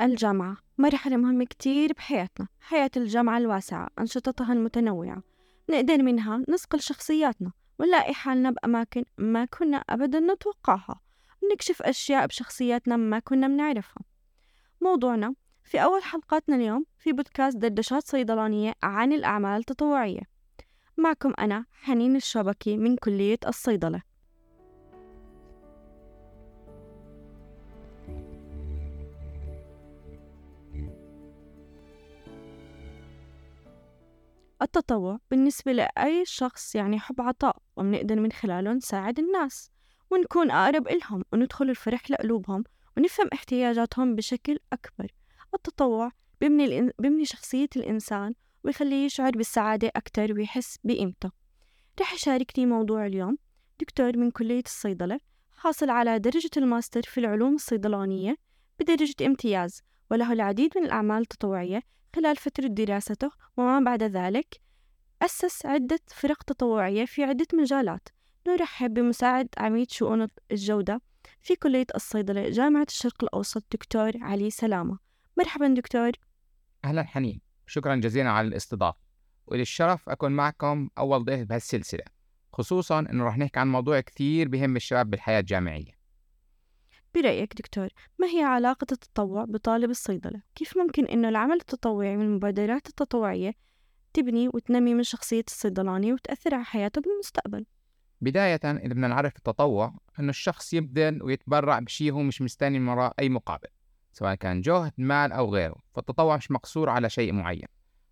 الجامعة مرحلة مهمة كتير بحياتنا حياة الجامعة الواسعة أنشطتها المتنوعة. نقدر منها نصقل شخصياتنا ونلاقي حالنا بأماكن ما كنا أبدا نتوقعها. ونكشف أشياء بشخصياتنا ما كنا بنعرفها. موضوعنا في أول حلقاتنا اليوم في بودكاست دردشات صيدلانية عن الأعمال التطوعية. معكم أنا حنين الشبكي من كلية الصيدلة. التطوع بالنسبة لأي شخص يعني حب عطاء ومنقدر من خلاله نساعد الناس ونكون أقرب إلهم وندخل الفرح لقلوبهم ونفهم احتياجاتهم بشكل أكبر. التطوع بيبني, الإن... بيبني شخصية الإنسان ويخليه يشعر بالسعادة أكتر ويحس بقيمته. رح يشاركني موضوع اليوم. دكتور من كلية الصيدلة حاصل على درجة الماستر في العلوم الصيدلانية بدرجة امتياز وله العديد من الأعمال التطوعية خلال فترة دراسته وما بعد ذلك أسس عدة فرق تطوعية في عدة مجالات. نرحب بمساعد عميد شؤون الجودة في كلية الصيدلة جامعة الشرق الأوسط دكتور علي سلامة. مرحبا دكتور. أهلا حنين. شكرا جزيلا على الاستضافة ولي الشرف أكون معكم أول ضيف بهالسلسلة خصوصا أنه رح نحكي عن موضوع كثير بهم الشباب بالحياة الجامعية برأيك دكتور ما هي علاقة التطوع بطالب الصيدلة؟ كيف ممكن أنه العمل التطوعي والمبادرات التطوعية تبني وتنمي من شخصية الصيدلاني وتأثر على حياته بالمستقبل؟ بداية إذا بدنا نعرف التطوع إنه الشخص يبذل ويتبرع بشيء هو مش مستني من وراء أي مقابل سواء كان جهد مال أو غيره فالتطوع مش مقصور على شيء معين.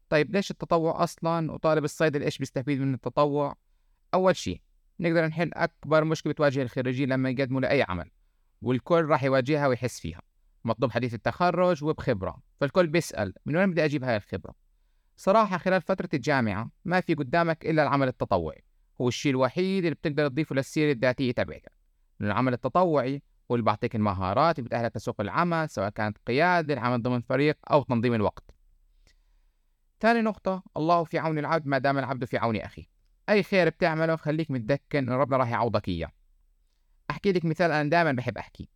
طيب ليش التطوع أصلا؟ وطالب الصيدل إيش بيستفيد من التطوع؟ أول شيء نقدر نحل أكبر مشكلة بتواجه الخريجين لما يقدموا لأي عمل والكل راح يواجهها ويحس فيها. مطلوب حديث التخرج وبخبرة فالكل بيسأل من وين بدي أجيب هاي الخبرة؟ صراحة خلال فترة الجامعة ما في قدامك إلا العمل التطوعي هو الشيء الوحيد اللي بتقدر تضيفه للسيرة الذاتية لأن العمل التطوعي هو اللي بيعطيك المهارات اللي بتأهلك لسوق العمل سواء كانت قيادة العمل ضمن فريق أو تنظيم الوقت. ثاني نقطة الله في عون العبد ما دام العبد في عون أخيه. أي خير بتعمله خليك متذكر إن ربنا راح يعوضك إياه. أحكي لك مثال أنا دائما بحب أحكي.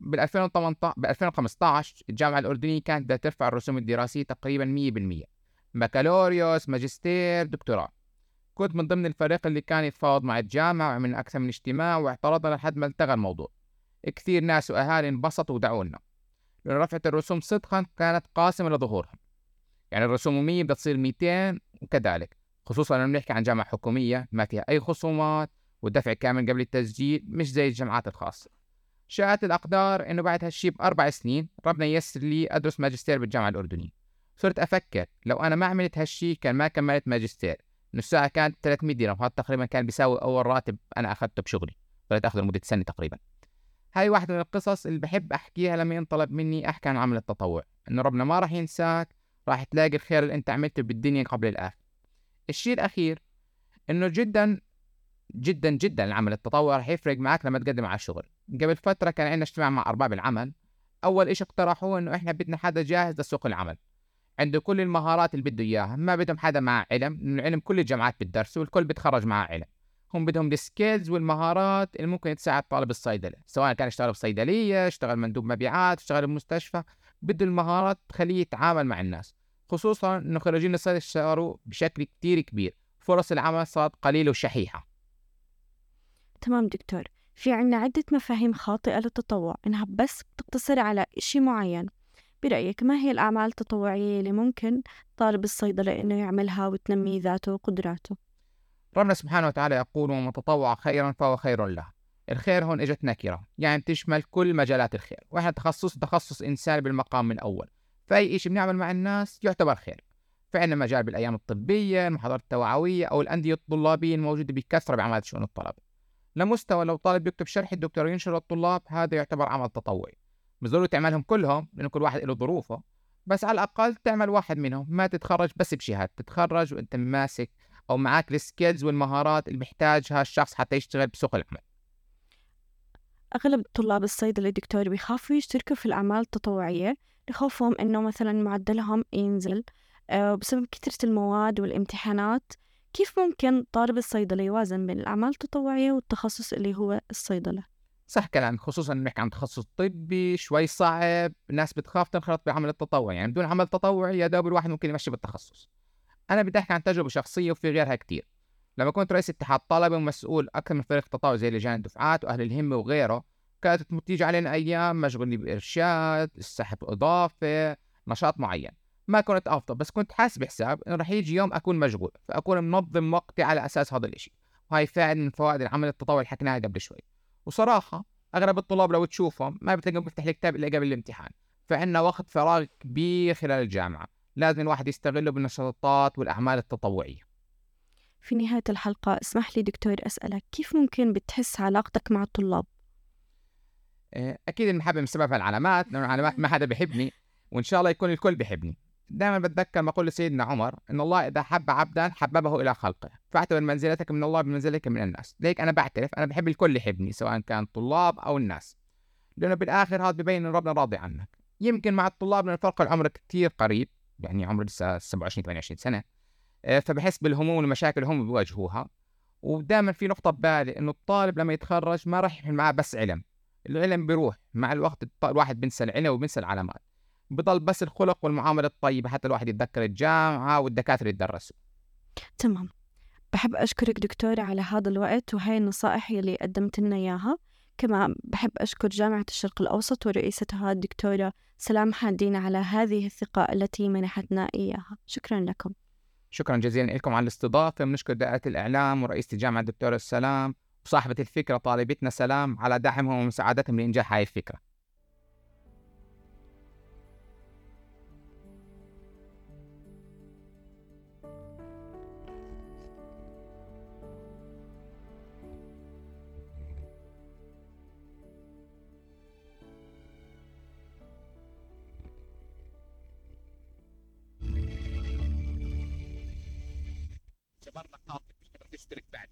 بال 2018 ب 2015 الجامعة الأردنية كانت بدها ترفع الرسوم الدراسية تقريبا 100% بكالوريوس ماجستير دكتوراه. كنت من ضمن الفريق اللي كان يتفاوض مع الجامعة وعملنا أكثر من اجتماع واعترضنا لحد ما التغى الموضوع. كثير ناس وأهالي انبسطوا ودعونا. لأن رفعة الرسوم صدقا كانت قاسمة لظهورهم. يعني الرسوم 100 بدها تصير 200 وكذلك. خصوصا لما نحكي عن جامعة حكومية ما فيها أي خصومات ودفع كامل قبل التسجيل مش زي الجامعات الخاصة. شاءت الأقدار إنه بعد هالشي بأربع سنين ربنا ييسر لي أدرس ماجستير بالجامعة الأردنية. صرت أفكر لو أنا ما عملت هالشي كان ما كملت ماجستير. نص ساعة كانت 300 درهم هذا تقريبا كان بيساوي أول راتب أنا أخذته بشغلي. ضليت أخذه لمدة سنة تقريبا. هاي واحدة من القصص اللي بحب أحكيها لما ينطلب مني أحكي عن عمل التطوع إنه ربنا ما راح ينساك راح تلاقي الخير اللي أنت عملته بالدنيا قبل الآخر الشيء الأخير إنه جدا جدا جدا العمل التطوعي راح يفرق معك لما تقدم على الشغل. قبل فترة كان عندنا اجتماع مع أرباب العمل. أول إشي اقترحوه إنه إحنا بدنا حدا جاهز لسوق العمل. عنده كل المهارات اللي بده إياها ما بدهم حدا مع علم العلم كل الجامعات بتدرسه والكل بتخرج معه علم. هم بدهم السكيلز والمهارات اللي ممكن تساعد طالب الصيدلة سواء كان يشتغل بصيدلية يشتغل مندوب مبيعات يشتغل بمستشفى بده المهارات تخليه يتعامل مع الناس خصوصا إنه خريجين الصيدلة اشتغلوا بشكل كتير كبير فرص العمل صارت قليلة وشحيحة. تمام دكتور. في عنا عدة مفاهيم خاطئة للتطوع إنها بس بتقتصر على إشي معين. برأيك ما هي الأعمال التطوعية اللي ممكن طالب الصيدلة إنه يعملها وتنمي ذاته وقدراته؟ ربنا سبحانه وتعالى يقول ومن تطوع خيرا فهو خير له. الخير هون إجت نكرة يعني تشمل كل مجالات الخير. وإحنا تخصص تخصص إنساني بالمقام من أول. فأي إشي بنعمل مع الناس يعتبر خير. فعندنا مجال بالأيام الطبية المحاضرات التوعوية أو الأندية الطلابية الموجودة بكثرة بعمل شؤون الطلبة لمستوى لو طالب يكتب شرح الدكتور ينشر للطلاب هذا يعتبر عمل تطوعي. مش ضروري تعملهم كلهم لأنه كل واحد له ظروفه بس على الأقل تعمل واحد منهم ما تتخرج بس بشهادة تتخرج وأنت ماسك أو معك السكيلز والمهارات اللي محتاجها الشخص حتى يشتغل بسوق العمل. أغلب طلاب الصيدلة دكتور بيخافوا يشتركوا في الأعمال التطوعية لخوفهم إنه مثلا معدلهم ينزل آه، بسبب كثرة المواد والامتحانات. كيف ممكن طالب الصيدلة يوازن بين الأعمال التطوعية والتخصص اللي هو الصيدلة؟ صح كلامك خصوصا نحكي عن تخصص طبي شوي صعب الناس بتخاف تنخرط بعمل التطوعي يعني بدون عمل تطوعي يا دوب الواحد ممكن يمشي بالتخصص. أنا بدي احكي عن تجربة شخصية وفي غيرها كتير. لما كنت رئيس اتحاد طلبة ومسؤول أكثر من فريق تطوعي زي لجان الدفعات وأهل الهمة وغيره كانت تيجي علينا أيام مشغولين بإرشاد سحب اضافه نشاط معين. ما كنت أفضل بس كنت حاسب حساب إنه رح يجي يوم أكون مشغول فأكون منظم وقتي على أساس هذا الإشي. وهي فائده من فوائد العمل التطوعي اللي حكيناها قبل شوي. وصراحة أغلب الطلاب لو تشوفهم ما بتلاقيهم بيفتح الكتاب إلا قبل الامتحان فعندنا وقت فراغ كبير خلال الجامعة. لازم الواحد يستغله بالنشاطات والأعمال التطوعية. في نهاية الحلقة اسمح لي دكتور أسألك كيف ممكن بتحس علاقتك مع الطلاب؟ آه، أكيد المحبه من سببها العلامات لأنه العلامات ما حدا بيحبني وإن شاء الله يكون الكل بيحبني. دائما بتذكر مقولة سيدنا عمر إن الله إذا حب عبدا حببه إلى خلقه فاعتبر منزلتك من الله بمنزلتك من الناس. ليك أنا بعترف أنا بحب الكل يحبني سواء كان طلاب أو الناس. لأنه بالآخر هذا ببين إن ربنا راضي عنك. يمكن مع الطلاب لأن فرق العمر كثير قريب. يعني عمر لسه 27 28 سنة. آه، فبحس بالهموم والمشاكل اللي هم بيواجهوها. ودائما في نقطة ببالي إنه الطالب لما يتخرج ما راح يحمل معاه بس علم. العلم بيروح مع الوقت الواحد بينسى العلم وبينسى العلامات. بضل بس الخلق والمعاملة الطيبة حتى الواحد يتذكر الجامعة والدكاترة اللي درسوا تمام. بحب أشكرك دكتورة على هذا الوقت وهاي النصائح يلي قدمت لنا إياها. كما بحب أشكر جامعة الشرق الأوسط ورئيستها الدكتورة سلام حادين على هذه الثقة التي منحتنا إياها. شكرا لكم. شكرا جزيلا لكم على الاستضافة. بنشكر دائرة الإعلام ورئيسة الجامعة الدكتورة سلام وصاحبة الفكرة طالبتنا سلام. على دعمهم ومساعدتهم لإنجاح هاي الفكرة. مرة خاطر مش تشترك بعد